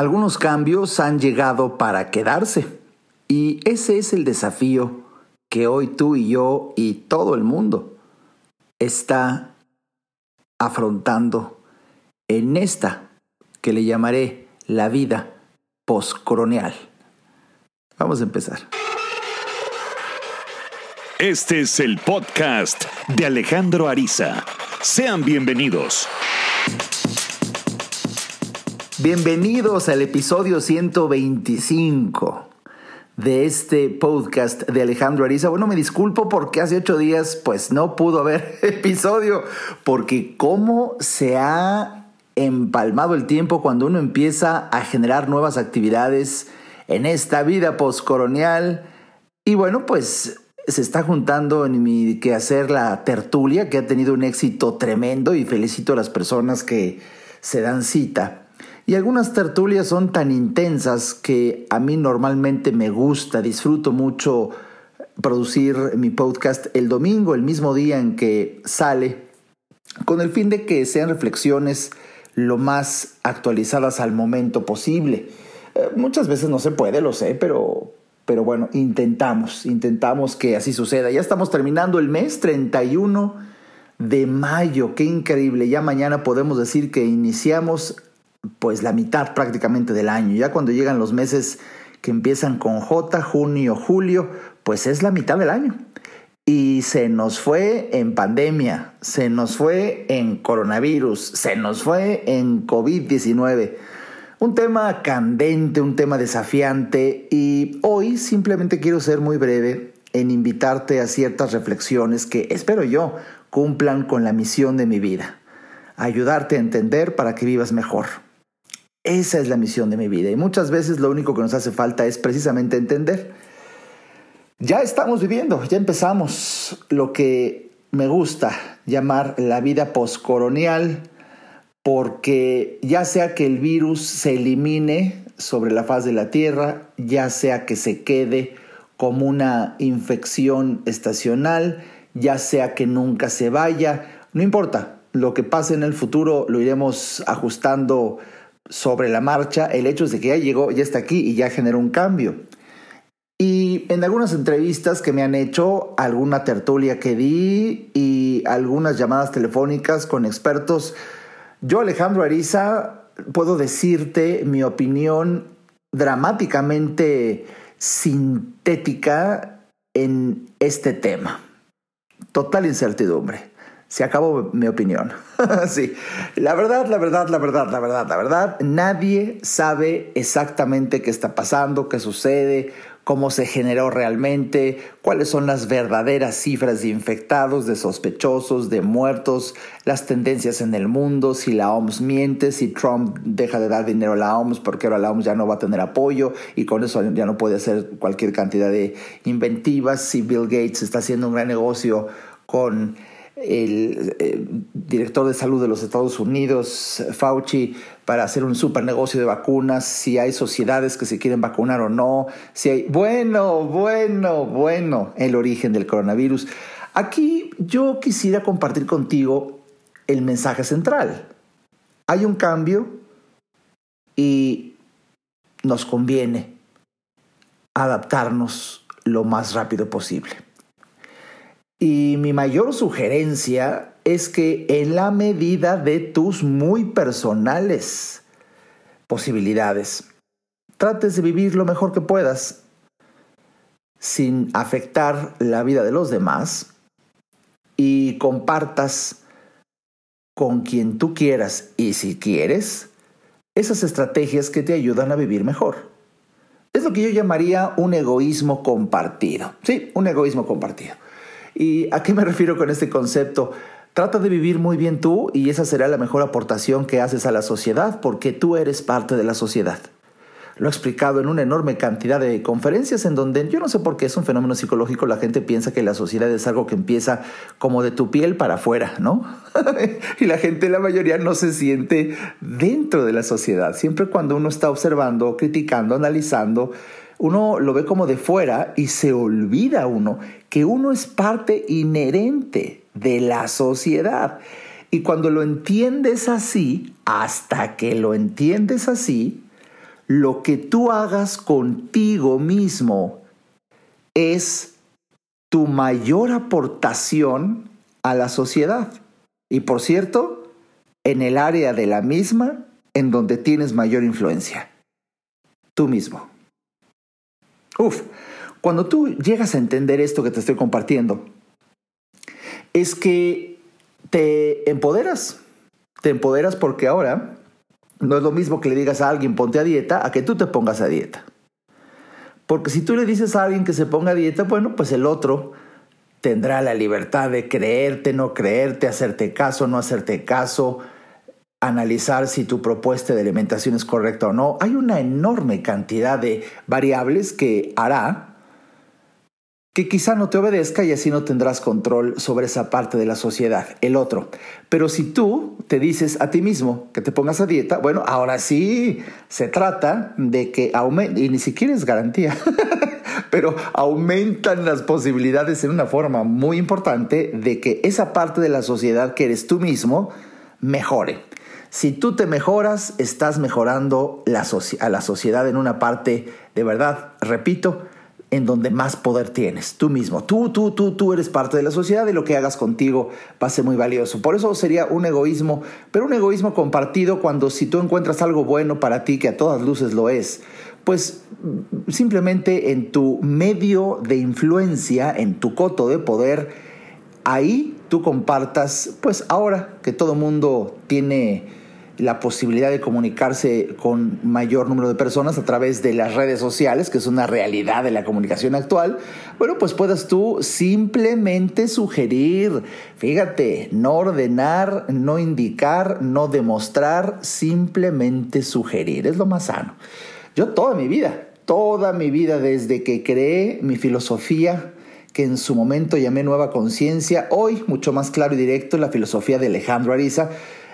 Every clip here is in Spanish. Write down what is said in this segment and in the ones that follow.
Algunos cambios han llegado para quedarse y ese es el desafío que hoy tú y yo y todo el mundo está afrontando en esta que le llamaré la vida postcolonial. Vamos a empezar. Este es el podcast de Alejandro Ariza. Sean bienvenidos. Bienvenidos al episodio 125 de este podcast de Alejandro Ariza. Bueno, me disculpo porque hace ocho días pues no pudo haber episodio, porque cómo se ha empalmado el tiempo cuando uno empieza a generar nuevas actividades en esta vida postcolonial. Y bueno, pues se está juntando en mi quehacer la tertulia, que ha tenido un éxito tremendo y felicito a las personas que se dan cita. Y algunas tertulias son tan intensas que a mí normalmente me gusta, disfruto mucho producir mi podcast el domingo, el mismo día en que sale, con el fin de que sean reflexiones lo más actualizadas al momento posible. Eh, muchas veces no se puede, lo sé, pero, pero bueno, intentamos, intentamos que así suceda. Ya estamos terminando el mes 31 de mayo, qué increíble. Ya mañana podemos decir que iniciamos pues la mitad prácticamente del año. Ya cuando llegan los meses que empiezan con J, junio, julio, pues es la mitad del año. Y se nos fue en pandemia, se nos fue en coronavirus, se nos fue en COVID-19. Un tema candente, un tema desafiante y hoy simplemente quiero ser muy breve en invitarte a ciertas reflexiones que espero yo cumplan con la misión de mi vida. Ayudarte a entender para que vivas mejor. Esa es la misión de mi vida y muchas veces lo único que nos hace falta es precisamente entender. Ya estamos viviendo, ya empezamos lo que me gusta llamar la vida postcoronial, porque ya sea que el virus se elimine sobre la faz de la Tierra, ya sea que se quede como una infección estacional, ya sea que nunca se vaya, no importa, lo que pase en el futuro lo iremos ajustando sobre la marcha, el hecho es de que ya llegó, ya está aquí y ya generó un cambio. Y en algunas entrevistas que me han hecho, alguna tertulia que di y algunas llamadas telefónicas con expertos, yo Alejandro Ariza puedo decirte mi opinión dramáticamente sintética en este tema. Total incertidumbre se acabó mi opinión. sí, la verdad, la verdad, la verdad, la verdad, la verdad, nadie sabe exactamente qué está pasando, qué sucede, cómo se generó realmente, cuáles son las verdaderas cifras de infectados, de sospechosos, de muertos, las tendencias en el mundo, si la OMS miente, si Trump deja de dar dinero a la OMS porque ahora la OMS ya no va a tener apoyo y con eso ya no puede hacer cualquier cantidad de inventivas, si Bill Gates está haciendo un gran negocio con el, eh, director de salud de los Estados Unidos, Fauci, para hacer un super negocio de vacunas, si hay sociedades que se quieren vacunar o no, si hay... Bueno, bueno, bueno, el origen del coronavirus. Aquí yo quisiera compartir contigo el mensaje central. Hay un cambio y nos conviene adaptarnos lo más rápido posible. Y mi mayor sugerencia es que en la medida de tus muy personales posibilidades, trates de vivir lo mejor que puedas sin afectar la vida de los demás y compartas con quien tú quieras y si quieres esas estrategias que te ayudan a vivir mejor. Es lo que yo llamaría un egoísmo compartido. Sí, un egoísmo compartido. ¿Y a qué me refiero con este concepto? Trata de vivir muy bien tú y esa será la mejor aportación que haces a la sociedad porque tú eres parte de la sociedad. Lo he explicado en una enorme cantidad de conferencias en donde yo no sé por qué es un fenómeno psicológico, la gente piensa que la sociedad es algo que empieza como de tu piel para afuera, ¿no? y la gente, la mayoría, no se siente dentro de la sociedad. Siempre cuando uno está observando, criticando, analizando, uno lo ve como de fuera y se olvida uno que uno es parte inherente de la sociedad. Y cuando lo entiendes así, hasta que lo entiendes así, lo que tú hagas contigo mismo es tu mayor aportación a la sociedad. Y por cierto, en el área de la misma en donde tienes mayor influencia. Tú mismo. Uf, cuando tú llegas a entender esto que te estoy compartiendo, es que te empoderas. Te empoderas porque ahora no es lo mismo que le digas a alguien ponte a dieta a que tú te pongas a dieta. Porque si tú le dices a alguien que se ponga a dieta, bueno, pues el otro tendrá la libertad de creerte, no creerte, hacerte caso, no hacerte caso, analizar si tu propuesta de alimentación es correcta o no. Hay una enorme cantidad de variables que hará que quizá no te obedezca y así no tendrás control sobre esa parte de la sociedad, el otro. Pero si tú te dices a ti mismo que te pongas a dieta, bueno, ahora sí se trata de que aumente, y ni siquiera es garantía, pero aumentan las posibilidades en una forma muy importante de que esa parte de la sociedad que eres tú mismo mejore. Si tú te mejoras, estás mejorando a la sociedad en una parte de verdad, repito, en donde más poder tienes, tú mismo. Tú, tú, tú, tú eres parte de la sociedad y lo que hagas contigo va a ser muy valioso. Por eso sería un egoísmo, pero un egoísmo compartido cuando si tú encuentras algo bueno para ti, que a todas luces lo es, pues simplemente en tu medio de influencia, en tu coto de poder, ahí tú compartas, pues ahora que todo mundo tiene la posibilidad de comunicarse con mayor número de personas a través de las redes sociales, que es una realidad de la comunicación actual, bueno, pues puedas tú simplemente sugerir, fíjate, no ordenar, no indicar, no demostrar, simplemente sugerir, es lo más sano. Yo toda mi vida, toda mi vida desde que creé mi filosofía, que en su momento llamé Nueva Conciencia, hoy mucho más claro y directo la filosofía de Alejandro Ariza,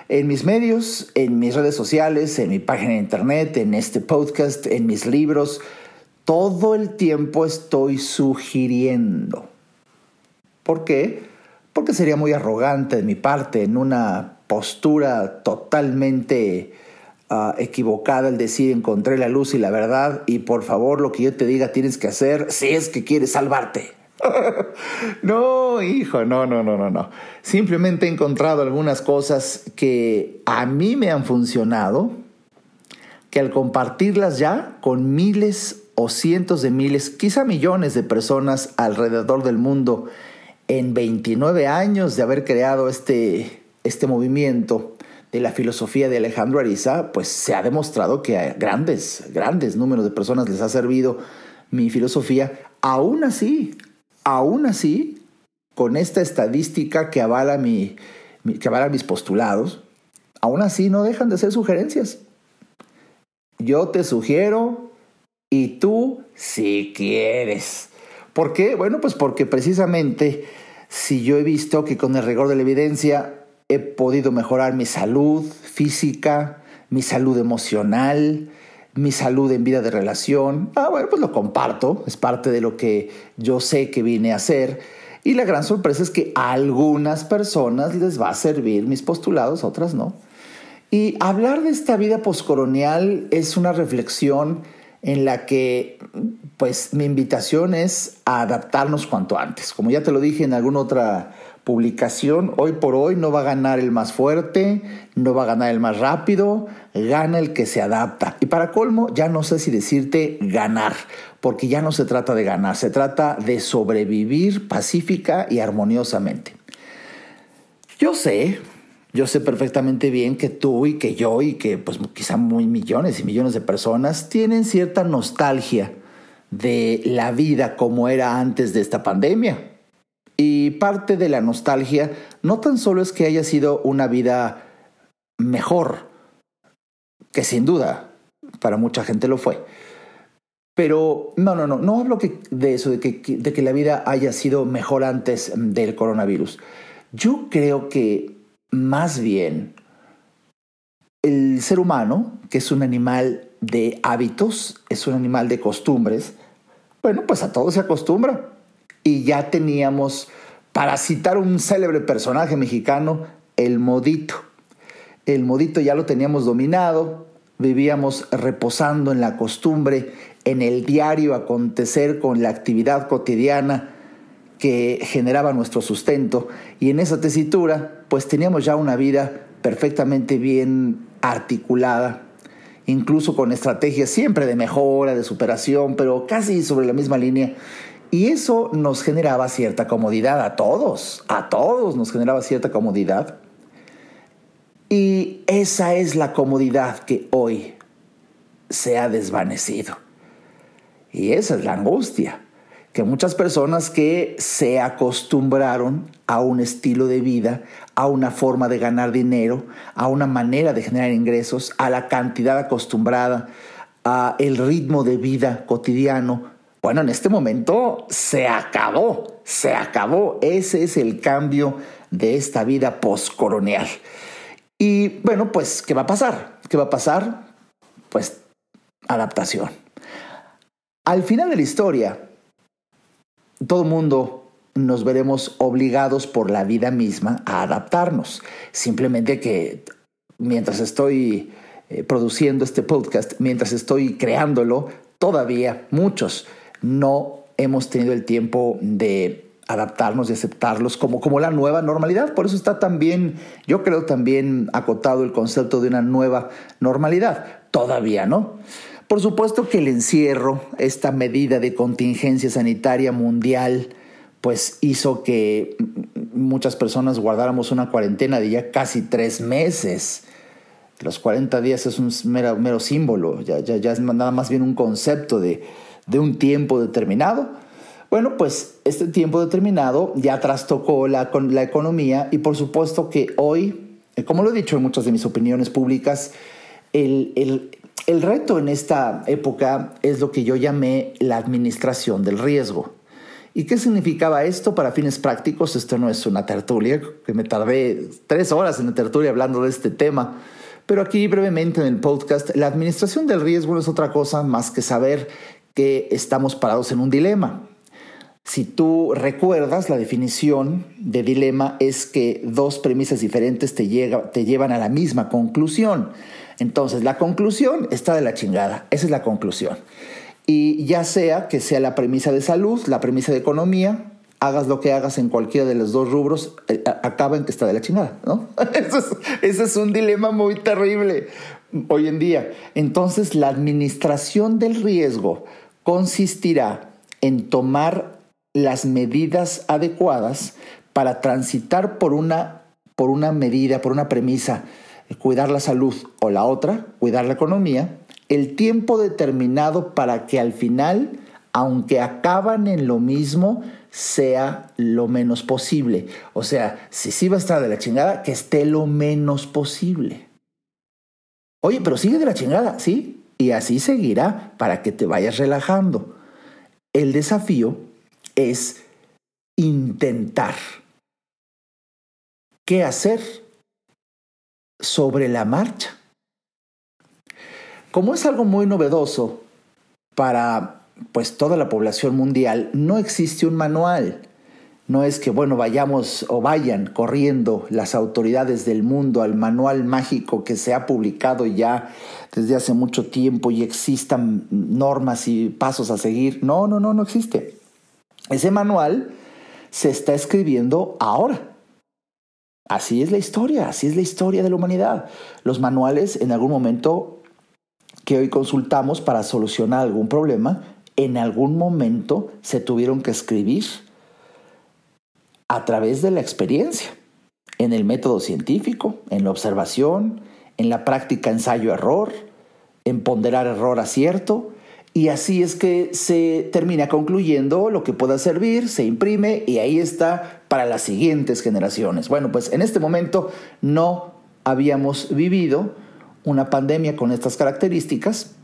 en mis medios, en mis redes sociales, en mi página de internet, en este podcast, en mis libros, todo el tiempo estoy sugiriendo. ¿Por qué? Porque sería muy arrogante de mi parte en una postura totalmente ah, equivocada el decir encontré la luz y la verdad y por favor lo que yo te diga tienes que hacer si es que quieres salvarte. no, hijo, no, no, no, no, no. Simplemente he encontrado algunas cosas que a mí me han funcionado, que al compartirlas ya con miles o cientos de miles, quizá millones de personas alrededor del mundo, en 29 años de haber creado este, este movimiento de la filosofía de Alejandro Ariza, pues se ha demostrado que a grandes, grandes números de personas les ha servido mi filosofía. Aún así, Aún así, con esta estadística que avala, mis postulados, aún así no dejan de ser sugerencias. Yo te sugiero y tú si quieres. ¿Por qué? Bueno, pues porque precisamente si yo he visto que con el rigor de la evidencia he podido mejorar mi salud física, mi salud emocional, mi salud en vida de relación. Ah, bueno, pues lo comparto, es parte de lo que yo sé que vine a hacer. Y la gran sorpresa es que a algunas personas les va a servir mis postulados, otras no. Y hablar de esta vida poscolonial es una reflexión en la que, pues, mi invitación es a adaptarnos cuanto antes. Como ya te lo dije en alguna otra publicación, hoy por hoy no va a ganar el más fuerte, no va a ganar el más rápido, gana el que se adapta. Y para colmo, ya no sé si decirte ganar, porque ya no se trata de ganar, se trata de sobrevivir pacífica y armoniosamente. Yo sé, yo sé perfectamente bien que tú y que yo y que pues quizá muy millones y millones de personas tienen cierta nostalgia de la vida como era antes de esta pandemia parte de la nostalgia no tan solo es que haya sido una vida mejor, que sin duda para mucha gente lo fue. Pero no, no, no, no hablo de eso, de que, de que la vida haya sido mejor antes del coronavirus. Yo creo que más bien el ser humano, que es un animal de hábitos, es un animal de costumbres, bueno, pues a todo se acostumbra y ya teníamos, para citar un célebre personaje mexicano, el modito. El modito ya lo teníamos dominado, vivíamos reposando en la costumbre, en el diario acontecer con la actividad cotidiana que generaba nuestro sustento y en esa tesitura pues teníamos ya una vida perfectamente bien articulada, incluso con estrategias siempre de mejora, de superación, pero casi sobre la misma línea. Y eso nos generaba cierta comodidad a todos, a todos nos generaba cierta comodidad. Y esa es la comodidad que hoy se ha desvanecido. Y esa es la angustia, que muchas personas que se acostumbraron a un estilo de vida, a una forma de ganar dinero, a una manera de generar ingresos, a la cantidad acostumbrada, a el ritmo de vida cotidiano, bueno, en este momento se acabó, se acabó. Ese es el cambio de esta vida postcolonial. Y bueno, pues, ¿qué va a pasar? ¿Qué va a pasar? Pues adaptación. Al final de la historia, todo el mundo nos veremos obligados por la vida misma a adaptarnos. Simplemente que mientras estoy eh, produciendo este podcast, mientras estoy creándolo, todavía muchos no hemos tenido el tiempo de adaptarnos y aceptarlos como, como la nueva normalidad. Por eso está también, yo creo también acotado el concepto de una nueva normalidad. Todavía, ¿no? Por supuesto que el encierro, esta medida de contingencia sanitaria mundial, pues hizo que muchas personas guardáramos una cuarentena de ya casi tres meses. Los 40 días es un mero, símbolo, ya es nada más bien un concepto de, de un tiempo determinado. Bueno, pues este tiempo determinado ya trastocó la, la economía y por supuesto que hoy, eh, como lo he dicho en muchas de mis opiniones públicas, el, el, el reto en esta época es lo que yo llamé la administración del riesgo. ¿Y qué significaba esto para fines prácticos? Esto no es una tertulia, que me tardé tres horas en la tertulia hablando de este tema. Pero aquí brevemente en el podcast, la administración del riesgo no es otra cosa más que saber que estamos parados en un dilema. Si tú recuerdas, la definición de dilema es que dos premisas diferentes te, te llevan a la misma conclusión. Entonces, la conclusión está de la chingada. Esa es la conclusión. Y ya sea que sea la premisa de salud, la premisa de economía, hagas lo que hagas en cualquiera de los dos rubros, eh, acaba en que está de la chingada. Eso es, ese es un dilema muy terrible hoy en día. Entonces, la administración del riesgo consistirá en tomar las medidas adecuadas para transitar por una, por una medida, por una premisa, cuidar la salud o la otra, cuidar la economía, el tiempo determinado para que al final, aunque acaban en lo mismo, sea lo menos posible. O sea, si sí va a estar de la chingada, que esté lo menos posible. Oye, pero sigue de la chingada, ¿sí? Y así seguirá para que te vayas relajando. El desafío es intentar. ¿Qué hacer sobre la marcha? Como es algo muy novedoso para pues toda la población mundial, no existe un manual. No es que, bueno, vayamos o vayan corriendo las autoridades del mundo al manual mágico que se ha publicado ya desde hace mucho tiempo y existan normas y pasos a seguir. No, no, no, no existe. Ese manual se está escribiendo ahora. Así es la historia, así es la historia de la humanidad. Los manuales en algún momento que hoy consultamos para solucionar algún problema, en algún momento se tuvieron que escribir a través de la experiencia, en el método científico, en la observación, en la práctica ensayo-error, en ponderar error-acierto, y así es que se termina concluyendo lo que pueda servir, se imprime y ahí está para las siguientes generaciones. Bueno, pues en este momento no habíamos vivido una pandemia con estas características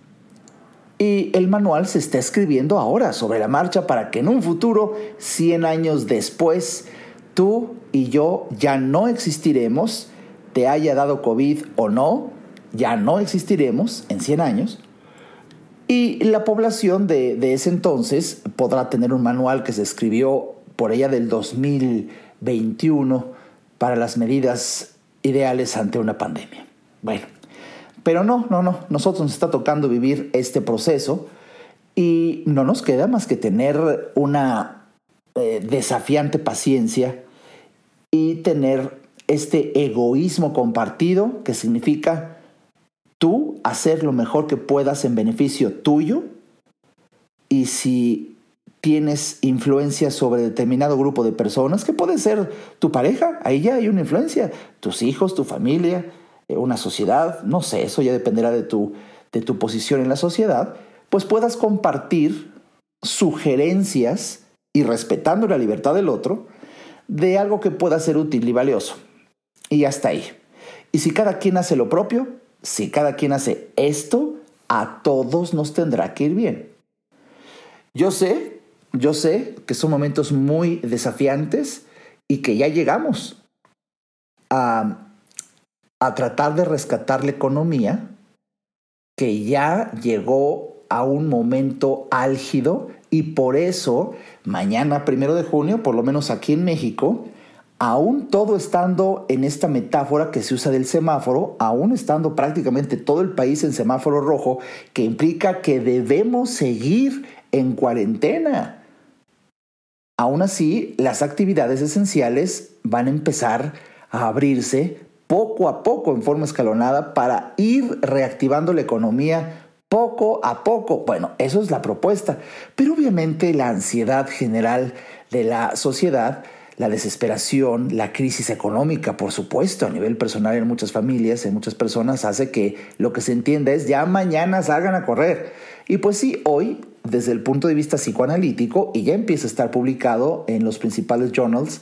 y el manual se está escribiendo ahora sobre la marcha para que en un futuro, 100 años después, tú y yo ya no existiremos, te haya dado COVID o no, ya no existiremos en 100 años. Y la población de, de ese entonces podrá tener un manual que se escribió por ella del 2021 para las medidas ideales ante una pandemia. Bueno, Pero no, no, no, nosotros nos está tocando vivir este proceso y no nos queda más que tener una eh, desafiante paciencia y tener este egoísmo compartido que significa tú hacer lo mejor que puedas en beneficio tuyo y si tienes influencia sobre determinado grupo de personas, que puede ser tu pareja, ahí ya hay una influencia, tus hijos, tu familia, una sociedad, no sé, eso ya dependerá de tu, de tu posición en la sociedad, pues puedas compartir sugerencias y respetando la libertad del otro de algo que pueda ser útil y valioso. Y hasta ahí. Y si cada quien hace lo propio, si cada quien hace esto, a todos nos tendrá que ir bien. Yo sé, yo sé que son momentos muy desafiantes y que ya llegamos a, a tratar de rescatar la economía, que ya llegó a un momento álgido y por eso mañana, primero de junio, por lo menos aquí en México, aún todo estando en esta metáfora que se usa del semáforo, aún estando prácticamente todo el país en semáforo rojo, que implica que debemos seguir en cuarentena. Aún así, las actividades esenciales van a empezar a abrirse poco a poco en forma escalonada para ir reactivando la economía poco a poco. Bueno, eso es la propuesta. Pero obviamente la ansiedad general de la sociedad la desesperación, la crisis económica, por supuesto, a nivel personal en muchas familias, en muchas personas, hace que lo que se entienda es ya mañana salgan a correr. Y pues sí, hoy, desde el punto de vista psicoanalítico, y ya empieza a estar publicado en los principales journals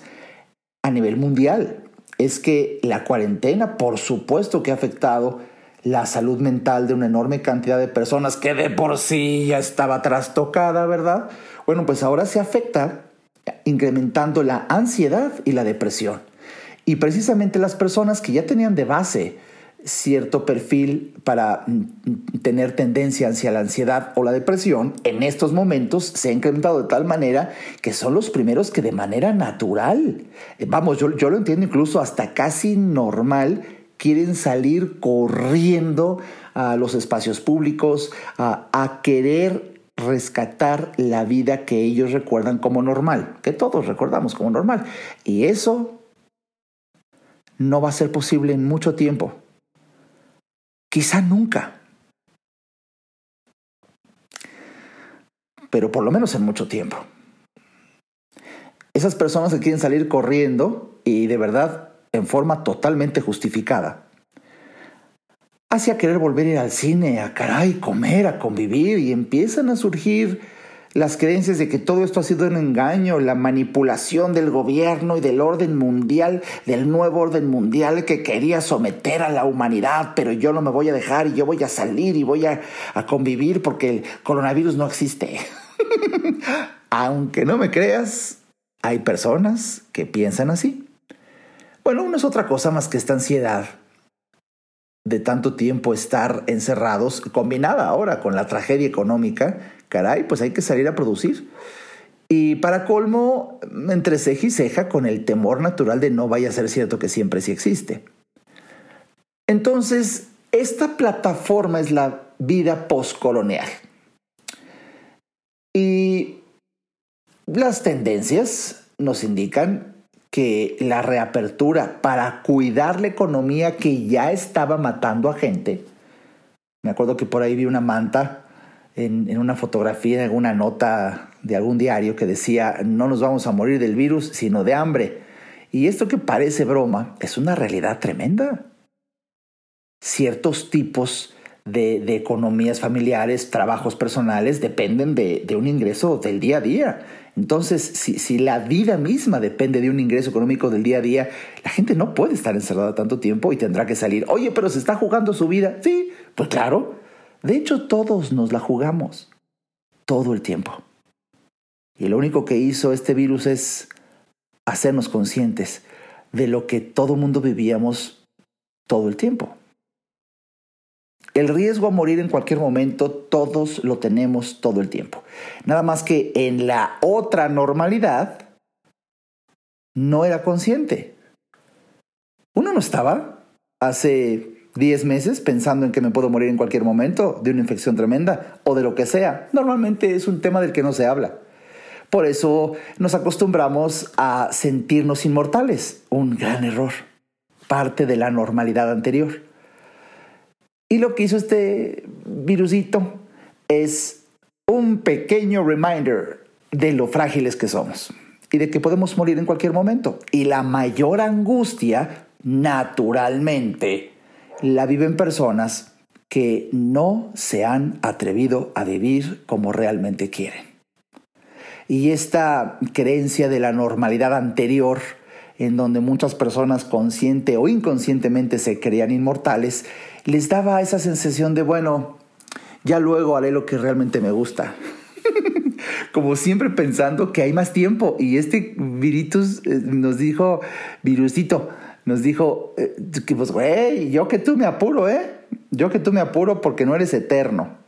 a nivel mundial, es que la cuarentena, por supuesto que ha afectado la salud mental de una enorme cantidad de personas que de por sí ya estaba trastocada, ¿verdad? Bueno, pues ahora se afecta incrementando la ansiedad y la depresión. Y precisamente las personas que ya tenían de base cierto perfil para mm, tener tendencia hacia la ansiedad o la depresión, en estos momentos se ha incrementado de tal manera que son los primeros que de manera natural, eh, vamos, yo, yo lo entiendo incluso hasta casi normal, quieren salir corriendo a los espacios públicos, a, a querer rescatar la vida que ellos recuerdan como normal, que todos recordamos como normal. Y eso no va a ser posible en mucho tiempo. Quizá nunca. Pero por lo menos en mucho tiempo. Esas personas que quieren salir corriendo y de verdad en forma totalmente justificada, hacia querer volver a ir al cine, a caray, comer, a convivir y empiezan a surgir las creencias de que todo esto ha sido un engaño, la manipulación del gobierno y del orden mundial, del nuevo orden mundial que quería someter a la humanidad, pero yo no me voy a dejar y yo voy a salir y voy a, a convivir porque el coronavirus no existe. Aunque no me creas, hay personas que piensan así. Bueno, no es otra cosa más que esta ansiedad de tanto tiempo estar encerrados, combinada ahora con la tragedia económica, caray, pues hay que salir a producir. Y para colmo, entre ceja y ceja con el temor natural de no vaya a ser cierto que siempre sí existe. Entonces, esta plataforma es la vida postcolonial. Y las tendencias nos indican que la reapertura para cuidar la economía que ya estaba matando a gente. Me acuerdo que por ahí vi una manta en, una fotografía, en alguna nota de algún diario que decía, no nos vamos a morir del virus, sino de hambre. Y esto que parece broma es una realidad tremenda. Ciertos tipos de, economías familiares, trabajos personales, dependen de, de un ingreso del día a día entonces, si, la vida misma depende de un ingreso económico del día a día, la gente no puede estar encerrada tanto tiempo y tendrá que salir. Oye, pero se está jugando su vida. Sí, pues claro. De hecho, todos nos la jugamos todo el tiempo. Y lo único que hizo este virus es hacernos conscientes de lo que todo mundo vivíamos todo el tiempo. El riesgo a morir en cualquier momento todos lo tenemos todo el tiempo. Nada más que en la otra normalidad no era consciente. Uno no estaba hace 10 meses pensando en que me puedo morir en cualquier momento de una infección tremenda o de lo que sea. Normalmente es un tema del que no se habla. Por eso nos acostumbramos a sentirnos inmortales. Un gran error. Parte de la normalidad anterior. Y lo que hizo este virusito es un pequeño reminder de lo frágiles que somos y de que podemos morir en cualquier momento. Y la mayor angustia, naturalmente, la viven personas que no se han atrevido a vivir como realmente quieren. Y esta creencia de la normalidad anterior, en donde muchas personas consciente o inconscientemente se creían inmortales, les daba esa sensación de, bueno, ya luego haré lo que realmente me gusta. Como siempre pensando que hay más tiempo. Y este viritus eh, nos dijo, virusito, nos dijo eh, que pues, güey, yo que tú me apuro, ¿eh? Yo que tú me apuro porque no eres eterno.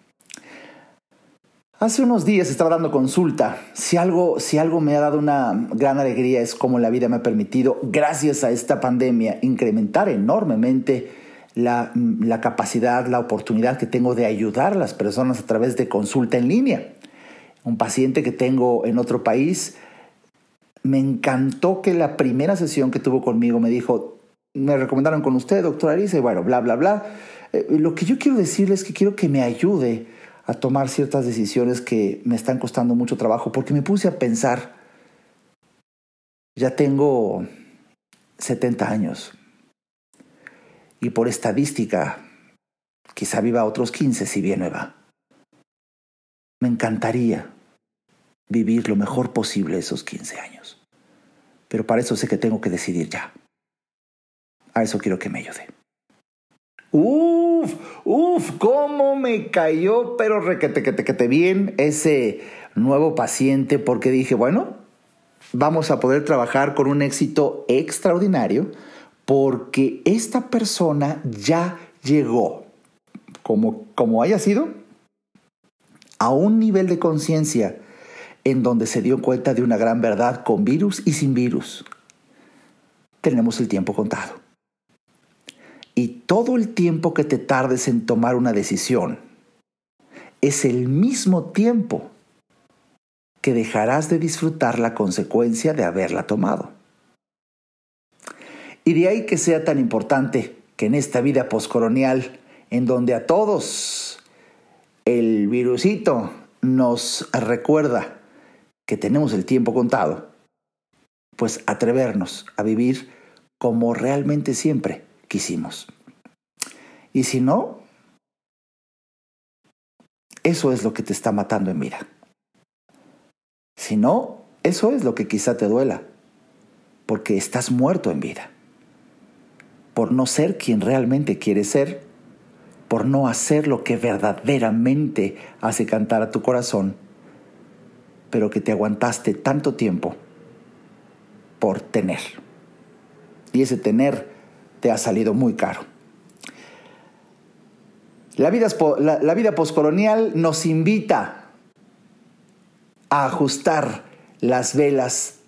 Hace unos días estaba dando consulta. Si algo, si algo me ha dado una gran alegría es cómo la vida me ha permitido, gracias a esta pandemia, incrementar enormemente la, la capacidad, la oportunidad que tengo de ayudar a las personas a través de consulta en línea. Un paciente que tengo en otro país me encantó que la primera sesión que tuvo conmigo me dijo, me recomendaron con usted, doctor Arisa, y bueno, bla, bla, bla. Eh, lo que yo quiero decirle es que quiero que me ayude a tomar ciertas decisiones que me están costando mucho trabajo, porque me puse a pensar, ya tengo 70 años, y por estadística, quizá viva otros 15 si bien me va. Me encantaría vivir lo mejor posible esos 15 años. Pero para eso sé que tengo que decidir ya. A eso quiero que me ayude. Uf, uf, cómo me cayó, pero requete que te bien ese nuevo paciente porque dije, bueno, vamos a poder trabajar con un éxito extraordinario porque esta persona ya llegó, como, como haya sido, a un nivel de conciencia en donde se dio cuenta de una gran verdad con virus y sin virus. Tenemos el tiempo contado. Y todo el tiempo que te tardes en tomar una decisión es el mismo tiempo que dejarás de disfrutar la consecuencia de haberla tomado. Y de ahí que sea tan importante que en esta vida poscolonial, en donde a todos el virusito nos recuerda que tenemos el tiempo contado, pues atrevernos a vivir como realmente siempre quisimos. Y si no, eso es lo que te está matando en vida. Si no, eso es lo que quizá te duela, porque estás muerto en vida, por no ser quien realmente quieres ser, por no hacer lo que verdaderamente hace cantar a tu corazón pero que te aguantaste tanto tiempo por tener. Y ese tener te ha salido muy caro. La vida, la, vida poscolonial nos invita a ajustar las velas,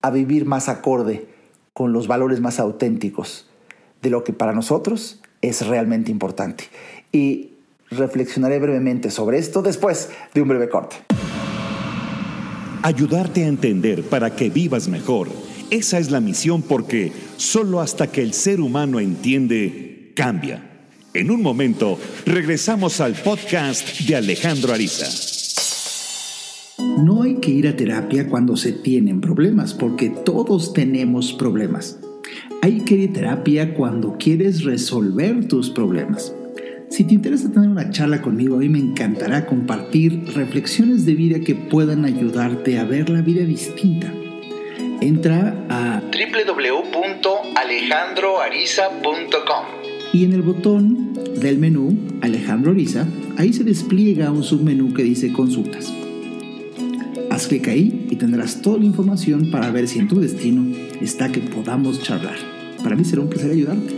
a vivir más acorde con los valores más auténticos de lo que para nosotros es realmente importante. Y reflexionaré brevemente sobre esto después de un breve corte ayudarte a entender para que vivas mejor. Esa es la misión porque solo hasta que el ser humano entiende, cambia. En un momento, regresamos al podcast de Alejandro Ariza. No hay que ir a terapia cuando se tienen problemas, porque todos tenemos problemas. Hay que ir a terapia cuando quieres resolver tus problemas. Si te interesa tener una charla conmigo, a mí me encantará compartir reflexiones de vida que puedan ayudarte a ver la vida distinta. Entra a www.alejandroariza.com y en el botón del menú Alejandro Ariza, ahí se despliega un submenú que dice consultas. Haz clic ahí y tendrás toda la información para ver si en tu destino está que podamos charlar. Para mí será un placer ayudarte.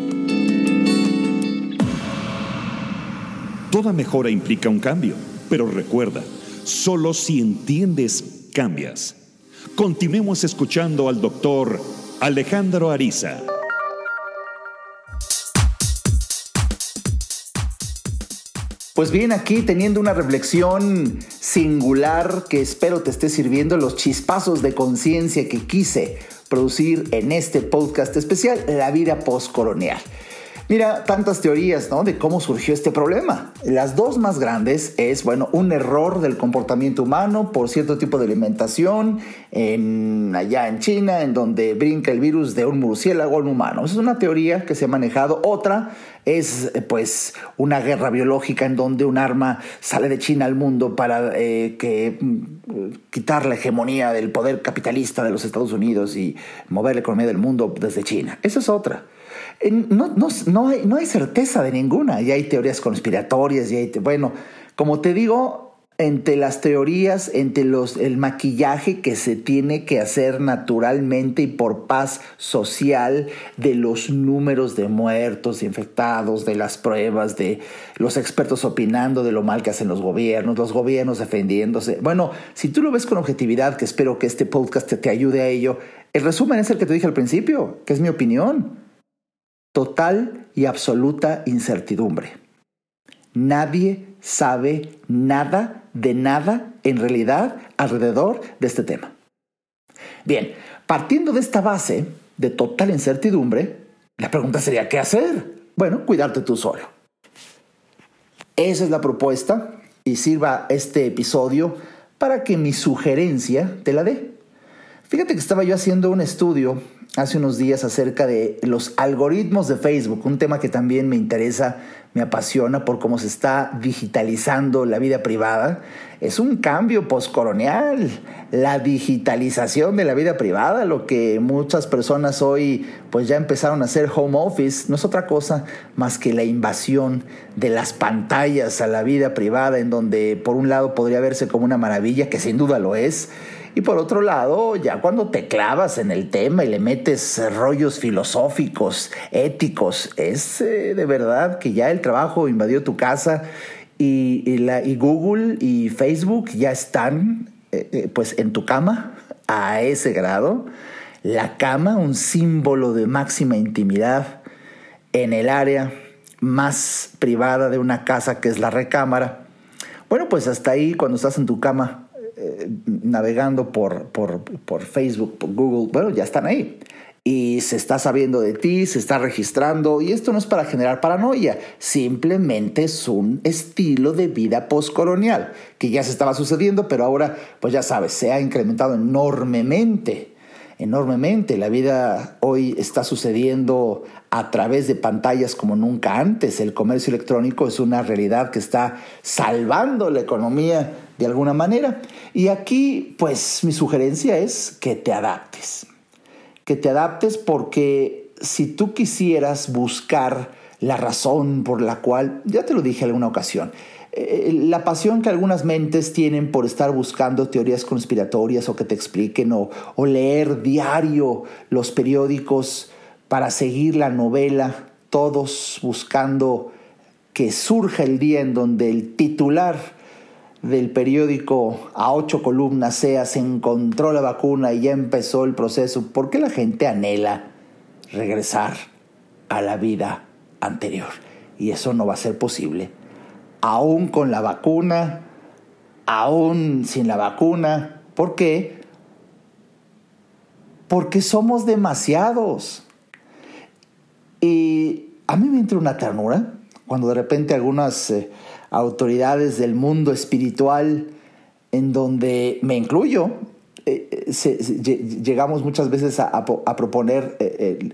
Toda mejora implica un cambio, pero recuerda, solo si entiendes, cambias. Continuemos escuchando al doctor Alejandro Ariza. Pues bien, aquí teniendo una reflexión singular que espero te esté sirviendo los chispazos de conciencia que quise producir en este podcast especial, La vida postcolonial. Mira, tantas teorías, ¿no? De cómo surgió este problema. Las dos más grandes es, bueno, un error del comportamiento humano por cierto tipo de alimentación en, allá en China, en donde brinca el virus de un murciélago a un humano. Esa es una teoría que se ha manejado. Otra es, pues, una guerra biológica en donde un arma sale de China al mundo para eh, que, mm, quitar la hegemonía del poder capitalista de los Estados Unidos y mover la economía del mundo desde China. Esa es otra. No, no, no, hay, no hay certeza de ninguna. Y hay teorías conspiratorias, y hay, bueno, como te digo, entre las teorías, entre los, el maquillaje que se tiene que hacer naturalmente y por paz social de los números de muertos, infectados, de las pruebas, de los expertos opinando de lo mal que hacen los gobiernos, los gobiernos defendiéndose. Bueno, si tú lo ves con objetividad, que espero que este podcast te, te ayude a ello, el resumen es el que te dije al principio, que es mi opinión total y absoluta incertidumbre. Nadie sabe nada de nada en realidad alrededor de este tema. Bien, partiendo de esta base de total incertidumbre, la pregunta sería, ¿qué hacer? Bueno, cuidarte tú solo. Esa es la propuesta y sirva este episodio para que mi sugerencia te la dé. Fíjate que estaba yo haciendo un estudio hace unos días acerca de los algoritmos de Facebook, un tema que también me interesa, me apasiona por cómo se está digitalizando la vida privada. Es un cambio postcolonial, la digitalización de la vida privada, lo que muchas personas hoy pues ya empezaron a hacer home office, no es otra cosa más que la invasión de las pantallas a la vida privada, en donde por un lado podría verse como una maravilla, que sin duda lo es, y por otro lado, ya cuando te clavas en el tema y le metes rollos filosóficos, éticos, es eh, de verdad que ya el trabajo invadió tu casa y, Google y Facebook ya están eh, eh, pues en tu cama a ese grado. La cama, un símbolo de máxima intimidad en el área más privada de una casa que es la recámara. Bueno, pues hasta ahí cuando estás en tu cama eh, navegando por, por, por Facebook, por Google, bueno, ya están ahí y se está sabiendo de ti, se está registrando y esto no es para generar paranoia, simplemente es un estilo de vida postcolonial que ya se estaba sucediendo, pero ahora pues ya sabes, se ha incrementado enormemente enormemente. La vida hoy está sucediendo a través de pantallas como nunca antes. El comercio electrónico es una realidad que está salvando la economía de alguna manera. Y aquí, pues mi sugerencia es que te adaptes. Que te adaptes porque si tú quisieras buscar la razón por la cual, ya te lo dije en alguna ocasión, eh, la pasión que algunas mentes tienen por estar buscando teorías conspiratorias o que te expliquen o, o leer diario los periódicos para seguir la novela, todos buscando que surja el día en donde el titular del periódico a ocho columnas sea se encontró la vacuna y ya empezó el proceso, ¿por qué la gente anhela regresar a la vida anterior? Y eso no va a ser posible aún con la vacuna, aún sin la vacuna. ¿Por qué? Porque somos demasiados. Y a mí me entra una ternura cuando de repente algunas eh, autoridades del mundo espiritual, en donde me incluyo, eh, eh, llegamos muchas veces a, proponer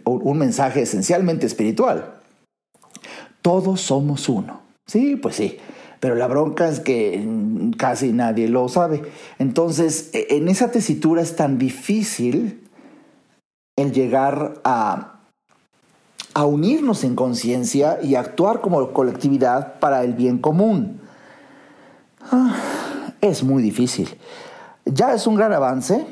un mensaje esencialmente espiritual. Todos somos uno. Sí, pues sí. Pero la bronca es que casi nadie lo sabe. Entonces, e, en esa tesitura es tan difícil el llegar a, a unirnos en conciencia y actuar como colectividad para el bien común. Ah, es muy difícil. Ya es un gran avance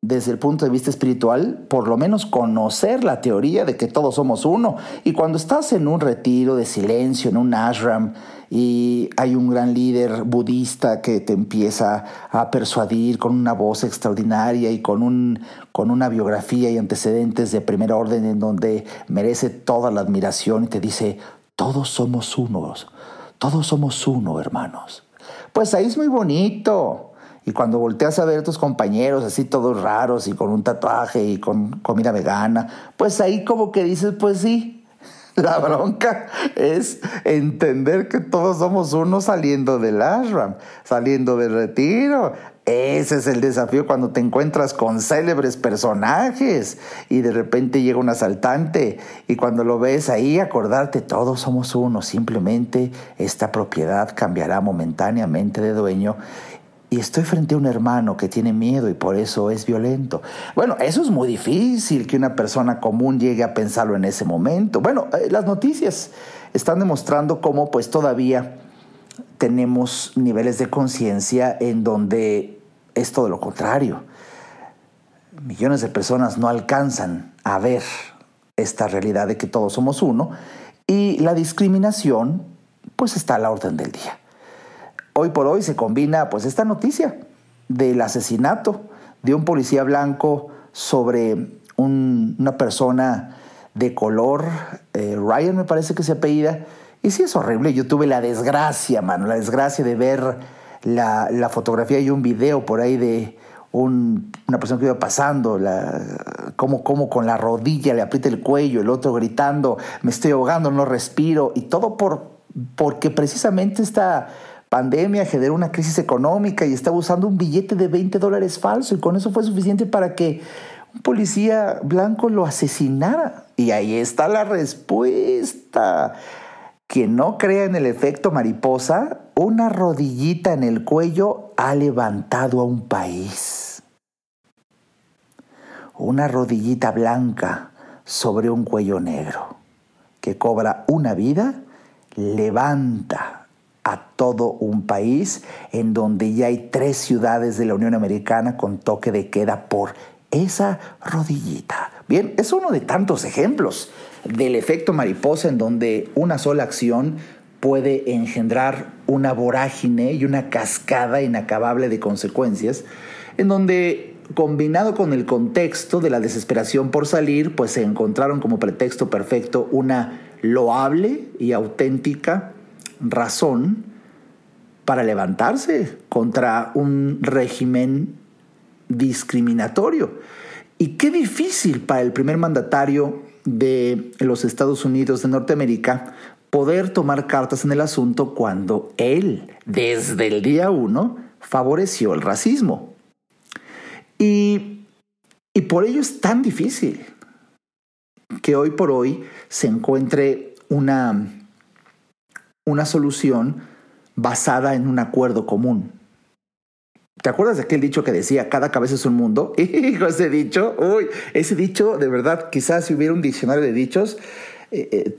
desde el punto de vista espiritual, por lo menos conocer la teoría de que todos somos uno. Y cuando estás en un retiro de silencio, en un ashram, y hay un gran líder budista que te empieza a persuadir con una voz extraordinaria y con, un, con una biografía y antecedentes de primer orden en donde merece toda la admiración y te dice, todos somos unos, Todos somos uno, hermanos. Pues ahí es muy bonito. Y cuando volteas a ver a tus compañeros así todos raros y con un tatuaje y con comida vegana, pues ahí como que dices, pues sí, la bronca es entender que todos somos uno saliendo del ashram, saliendo del retiro. Ese es el desafío cuando te encuentras con célebres personajes y de repente llega un asaltante y cuando lo ves ahí acordarte, todos somos uno, simplemente esta propiedad cambiará momentáneamente de dueño y estoy frente a un hermano que tiene miedo y por eso es violento. Bueno, eso es muy difícil que una persona común llegue a pensarlo en ese momento. Bueno, eh, las noticias están demostrando cómo pues todavía tenemos niveles de conciencia en donde es todo lo contrario. Millones de personas no alcanzan a ver esta realidad de que todos somos uno y la discriminación pues está a la orden del día hoy por hoy se combina pues esta noticia del asesinato de un policía blanco sobre una persona de color, eh, Ryan me parece que se apellida, y sí es horrible, yo tuve la desgracia, mano, la desgracia de ver la, fotografía y un video por ahí de una persona que iba pasando, la, como, como con la rodilla le aprieta el cuello, el otro gritando, me estoy ahogando, no respiro, y todo por, porque precisamente esta pandemia generó una crisis económica y estaba usando un billete de 20 dólares falso y con eso fue suficiente para que un policía blanco lo asesinara. Y ahí está la respuesta. Quien no crea en el efecto mariposa, una rodillita en el cuello ha levantado a un país. Una rodillita blanca sobre un cuello negro que cobra una vida levanta a todo un país en donde ya hay tres ciudades de la Unión Americana con toque de queda por esa rodillita. Bien, es uno de tantos ejemplos del efecto mariposa en donde una sola acción puede engendrar una vorágine y una cascada inacabable de consecuencias, en donde combinado con el contexto de la desesperación por salir, pues se encontraron como pretexto perfecto una loable y auténtica razón para levantarse contra un régimen discriminatorio. Y qué difícil para el primer mandatario de los Estados Unidos de Norteamérica poder tomar cartas en el asunto cuando él, desde el día uno, favoreció el racismo. Y, y por ello es tan difícil que hoy por hoy se encuentre una una solución basada en un acuerdo común. ¿Te acuerdas de aquel dicho que decía cada cabeza es un mundo? Hijo, ese dicho, uy, ese dicho, de verdad, quizás si hubiera un diccionario de dichos, eh, eh,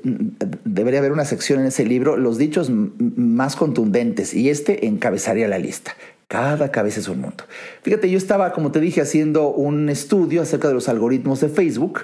debería haber una sección en ese libro, los dichos más contundentes, y este encabezaría la lista. Cada cabeza es un mundo. Fíjate, yo estaba, como te dije, haciendo un estudio acerca de los algoritmos de Facebook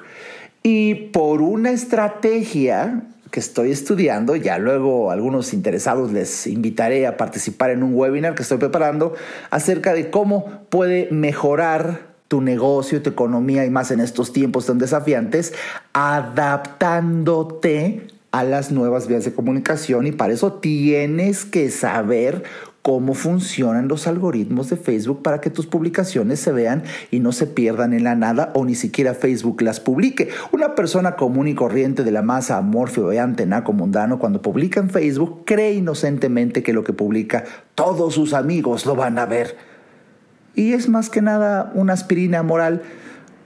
y por una estrategia que estoy estudiando. Ya luego algunos interesados les invitaré a participar en un webinar que estoy preparando acerca de cómo puede mejorar tu negocio, tu economía y más en estos tiempos tan desafiantes, adaptándote a las nuevas vías de comunicación y para eso tienes que saber cómo funcionan los algoritmos de Facebook para que tus publicaciones se vean y no se pierdan en la nada o ni siquiera Facebook las publique. Una persona común y corriente de la masa amorfo y antenaco mundano cuando publica en Facebook cree inocentemente que lo que publica todos sus amigos lo van a ver. Y es más que nada una aspirina moral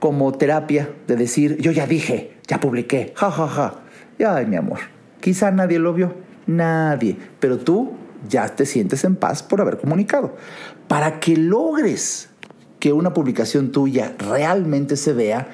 como terapia de decir, yo ya dije, ya publiqué, ja, ja, ja. Ay, mi amor, quizá nadie lo vio, nadie, pero tú ya te sientes en paz por haber comunicado. Para que logres que una publicación tuya realmente se vea,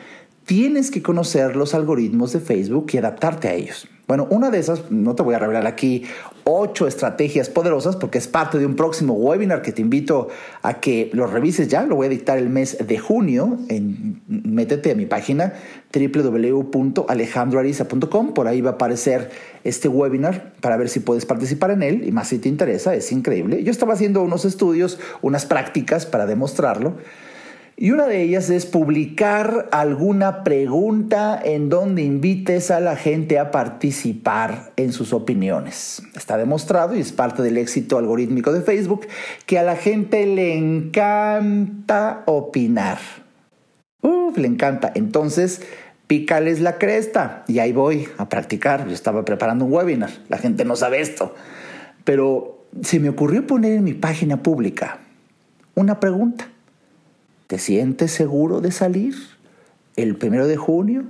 tienes que conocer los algoritmos de Facebook y adaptarte a ellos. Bueno, una de esas, no te voy a revelar aquí ocho estrategias poderosas porque es parte de un próximo webinar que te invito a que lo revises ya. Lo voy a dictar el mes de junio. En, métete a mi página www.alejandroariza.com. Por ahí va a aparecer este webinar para ver si puedes participar en él y más si te interesa. Es increíble. Yo estaba haciendo unos estudios, unas prácticas para demostrarlo. Y una de ellas es publicar alguna pregunta en donde invites a la gente a participar en sus opiniones. Está demostrado y es parte del éxito algorítmico de Facebook que a la gente le encanta opinar. Uf, le encanta. Entonces, pícales la cresta y ahí voy a practicar. Yo estaba preparando un webinar. La gente no sabe esto. Pero se me ocurrió poner en mi página pública una pregunta ¿Te sientes seguro de salir el primero de junio?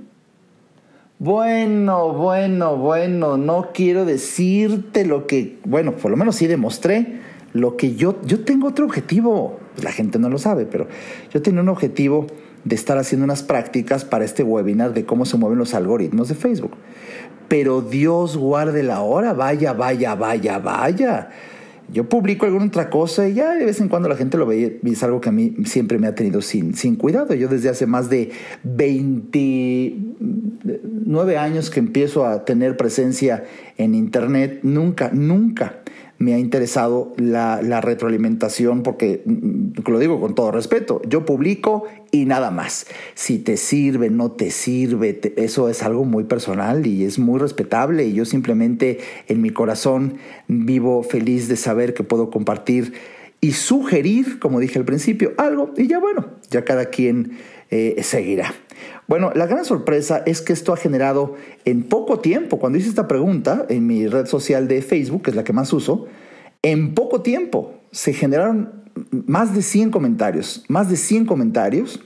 Bueno, bueno, bueno, no quiero decirte lo que, bueno, por lo menos sí demostré lo que yo, yo tengo otro objetivo, la gente no lo sabe, pero yo tenía un objetivo de estar haciendo unas prácticas para este webinar de cómo se mueven los algoritmos de Facebook. Pero Dios guarde la hora, vaya, vaya, vaya, vaya yo publico alguna otra cosa y ya de vez en cuando la gente lo ve y es algo que a mí siempre me ha tenido sin, sin cuidado. Yo desde hace más de 29 años que empiezo a tener presencia en Internet, nunca, nunca me ha interesado la, retroalimentación porque, mm, lo digo con todo respeto, yo publico y nada más. Si te sirve, no te sirve, eso es algo muy personal y es muy respetable y yo simplemente en mi corazón vivo feliz de saber que puedo compartir y sugerir, como dije al principio, algo y ya bueno, ya cada quien eh, seguirá. Bueno, la gran sorpresa es que esto ha generado en poco tiempo, cuando hice esta pregunta en mi red social de Facebook, que es la que más uso, en poco tiempo se generaron más de 100 comentarios, más de 100 comentarios.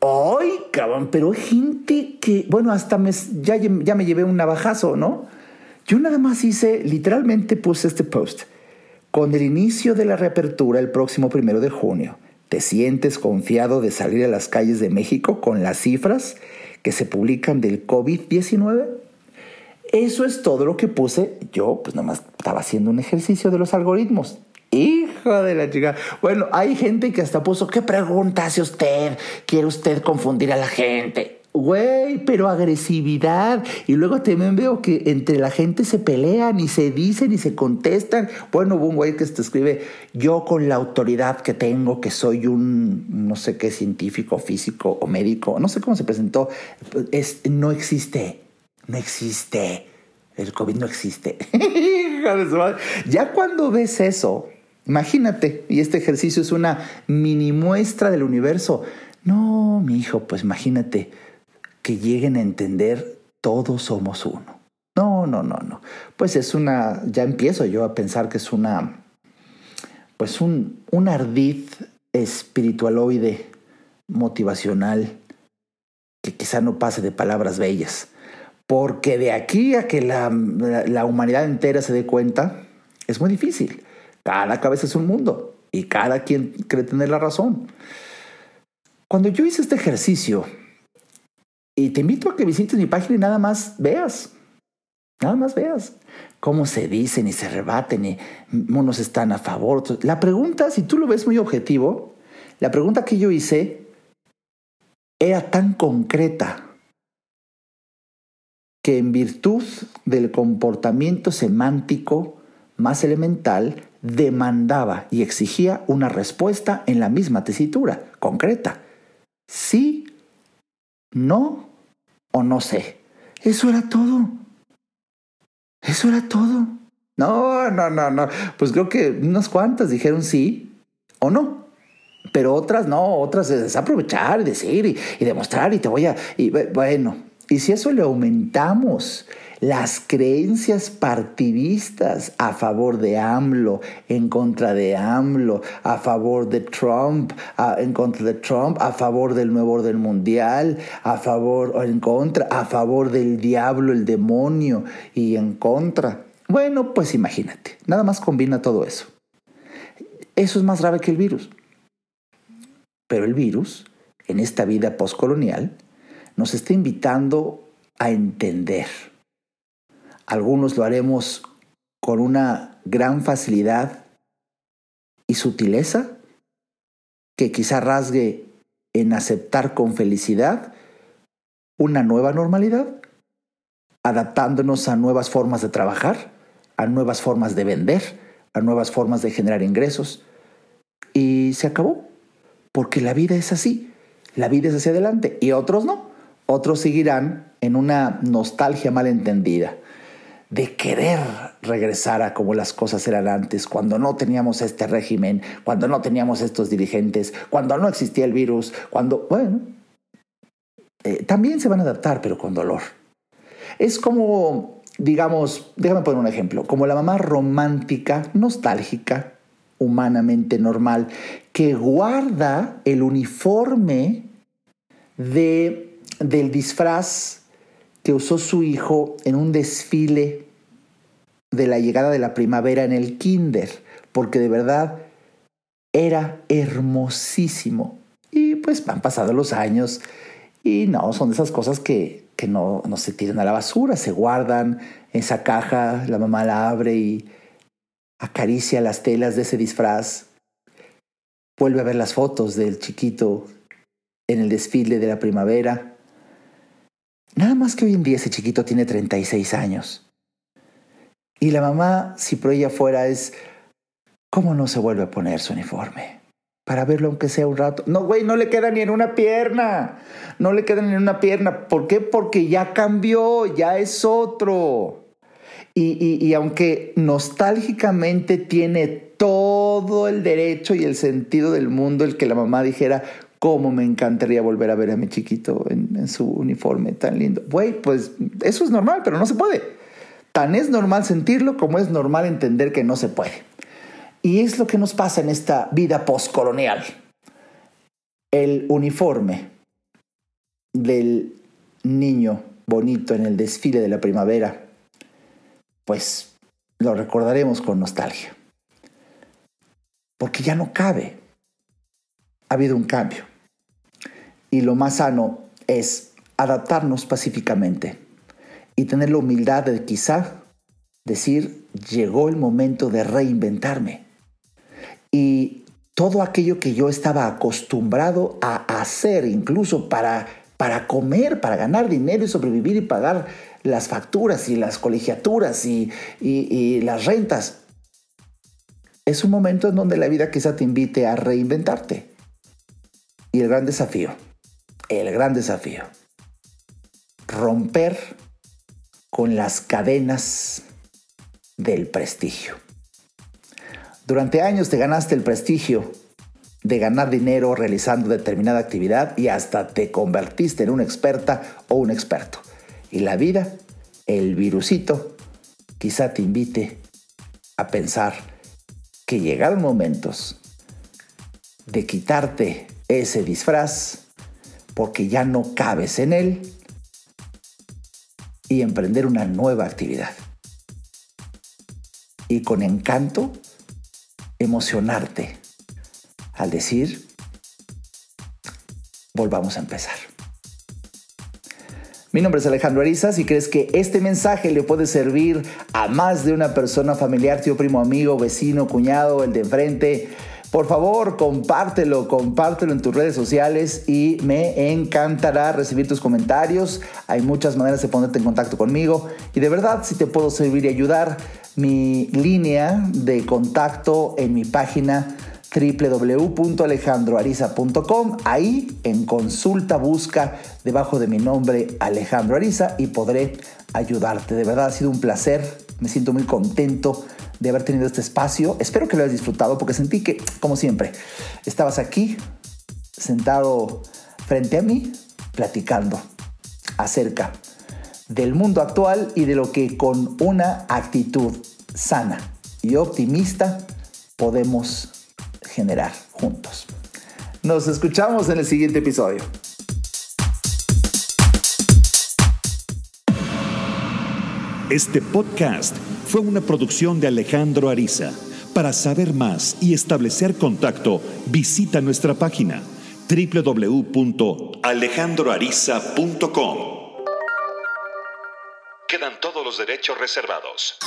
¡Ay, cabrón! Pero hay gente que, bueno, hasta me, ya, ya me llevé un navajazo, ¿no? Yo nada más hice, literalmente puse este post. Con el inicio de la reapertura el próximo primero de junio, ¿Te sientes confiado de salir a las calles de México con las cifras que se publican del COVID-19? Eso es todo lo que puse. Yo pues nada más estaba haciendo un ejercicio de los algoritmos. Hijo de la chica. Bueno, hay gente que hasta puso, ¿qué pregunta hace usted? ¿Quiere usted confundir a la gente? Güey, pero agresividad. Y luego también veo que entre la gente se pelean y se dicen y se contestan. Bueno, hubo un güey que te escribe, yo con la autoridad que tengo, que soy un no sé qué científico, físico o médico, no sé cómo se presentó, es, no existe, no existe. El COVID no existe. ya cuando ves eso, imagínate, y este ejercicio es una mini muestra del universo. No, mi hijo, pues imagínate que lleguen a entender todos somos uno. No, no, no, no. Pues es una, ya empiezo yo a pensar que es una, pues un, un ardid espiritualoide motivacional que quizá no pase de palabras bellas. Porque de aquí a que la, la, humanidad entera se dé cuenta, es muy difícil. Cada cabeza es un mundo y cada quien cree tener la razón. Cuando yo hice este ejercicio, y te invito a que visites mi página y nada más veas. Nada más veas cómo se dicen y se rebaten y unos están a favor. La pregunta, si tú lo ves muy objetivo, la pregunta que yo hice era tan concreta que en virtud del comportamiento semántico más elemental demandaba y exigía una respuesta en la misma tesitura, concreta. Sí no o no sé. Eso era todo. Eso era todo. No, no, no, no. Pues creo que unas cuantas dijeron sí o no. Pero otras no, otras es aprovechar y decir y, y demostrar y te voy a... Y bueno, y si eso le aumentamos las creencias partidistas a favor de AMLO, en contra de AMLO, a favor de Trump, en contra de Trump, a favor del nuevo orden mundial, a favor o en contra, a favor del diablo, el demonio y en contra. Bueno, pues imagínate, nada más combina todo eso. Eso es más grave que el virus. Pero el virus, en esta vida postcolonial, nos está invitando a entender algunos lo haremos con una gran facilidad y sutileza que quizá rasgue en aceptar con felicidad una nueva normalidad, adaptándonos a nuevas formas de trabajar, a nuevas formas de vender, a nuevas formas de generar ingresos. Y se acabó. porque la vida es así, la vida es hacia adelante y otros no, otros seguirán en una nostalgia malentendida de querer regresar a como las cosas eran antes, cuando no teníamos este régimen, cuando no teníamos estos dirigentes, cuando no existía el virus, cuando, bueno, eh, también se van a adaptar, pero con dolor. Es como, digamos, déjame poner un ejemplo, como la mamá romántica, nostálgica, humanamente normal, que guarda el uniforme de, del disfraz que usó su hijo en un desfile de la llegada de la primavera en el kinder, porque de verdad era hermosísimo. Y pues han pasado los años y no, son esas cosas que, que no, no se tiran a la basura, se guardan en esa caja, la mamá la abre y acaricia las telas de ese disfraz, vuelve a ver las fotos del chiquito en el desfile de la primavera Nada más que hoy en día ese chiquito tiene 36 años. Y la mamá, si por ella fuera, es, ¿cómo no se vuelve a poner su uniforme? Para verlo aunque sea un rato. No, güey, no le queda ni en una pierna. No le queda ni en una pierna. ¿Por qué? Porque ya cambió, ya es otro. Y, y, y aunque nostálgicamente tiene todo el derecho y el sentido del mundo el que la mamá dijera, cómo me encantaría volver a ver a mi chiquito en, su uniforme tan lindo. Güey, pues eso es normal, pero no se puede. Tan es normal sentirlo como es normal entender que no se puede. Y es lo que nos pasa en esta vida postcolonial. El uniforme del niño bonito en el desfile de la primavera, pues lo recordaremos con nostalgia. Porque ya no cabe. Ha habido un cambio y lo más sano es adaptarnos pacíficamente y tener la humildad de quizá decir, llegó el momento de reinventarme. Y todo aquello que yo estaba acostumbrado a hacer, incluso para, para comer, para ganar dinero y sobrevivir y pagar las facturas y las colegiaturas y, y las rentas, es un momento en donde la vida quizá te invite a reinventarte. Y el gran desafío el gran desafío. Romper con las cadenas del prestigio. Durante años te ganaste el prestigio de ganar dinero realizando determinada actividad y hasta te convertiste en una experta o un experto. Y la vida, el virusito, quizá te invite a pensar que llegaron momentos de quitarte ese disfraz porque ya no cabes en él y emprender una nueva actividad. Y con encanto, emocionarte al decir, volvamos a empezar. Mi nombre es Alejandro Ariza. Si crees que este mensaje le puede servir a más de una persona familiar, tío, primo, amigo, vecino, cuñado, el de enfrente, por favor, compártelo, compártelo en tus redes sociales y me encantará recibir tus comentarios. Hay muchas maneras de ponerte en contacto conmigo y de verdad, si te puedo servir y ayudar, mi línea de contacto en mi página www.alejandroariza.com. Ahí en consulta busca debajo de mi nombre Alejandro Ariza y podré ayudarte. De verdad ha sido un placer, me siento muy contento de haber tenido este espacio. Espero que lo hayas disfrutado porque sentí que, como siempre, estabas aquí sentado frente a mí platicando acerca del mundo actual y de lo que con una actitud sana y optimista podemos generar juntos. Nos escuchamos en el siguiente episodio. Este podcast fue una producción de Alejandro Ariza. Para saber más y establecer contacto, visita nuestra página www.alejandroariza.com. Quedan todos los derechos reservados.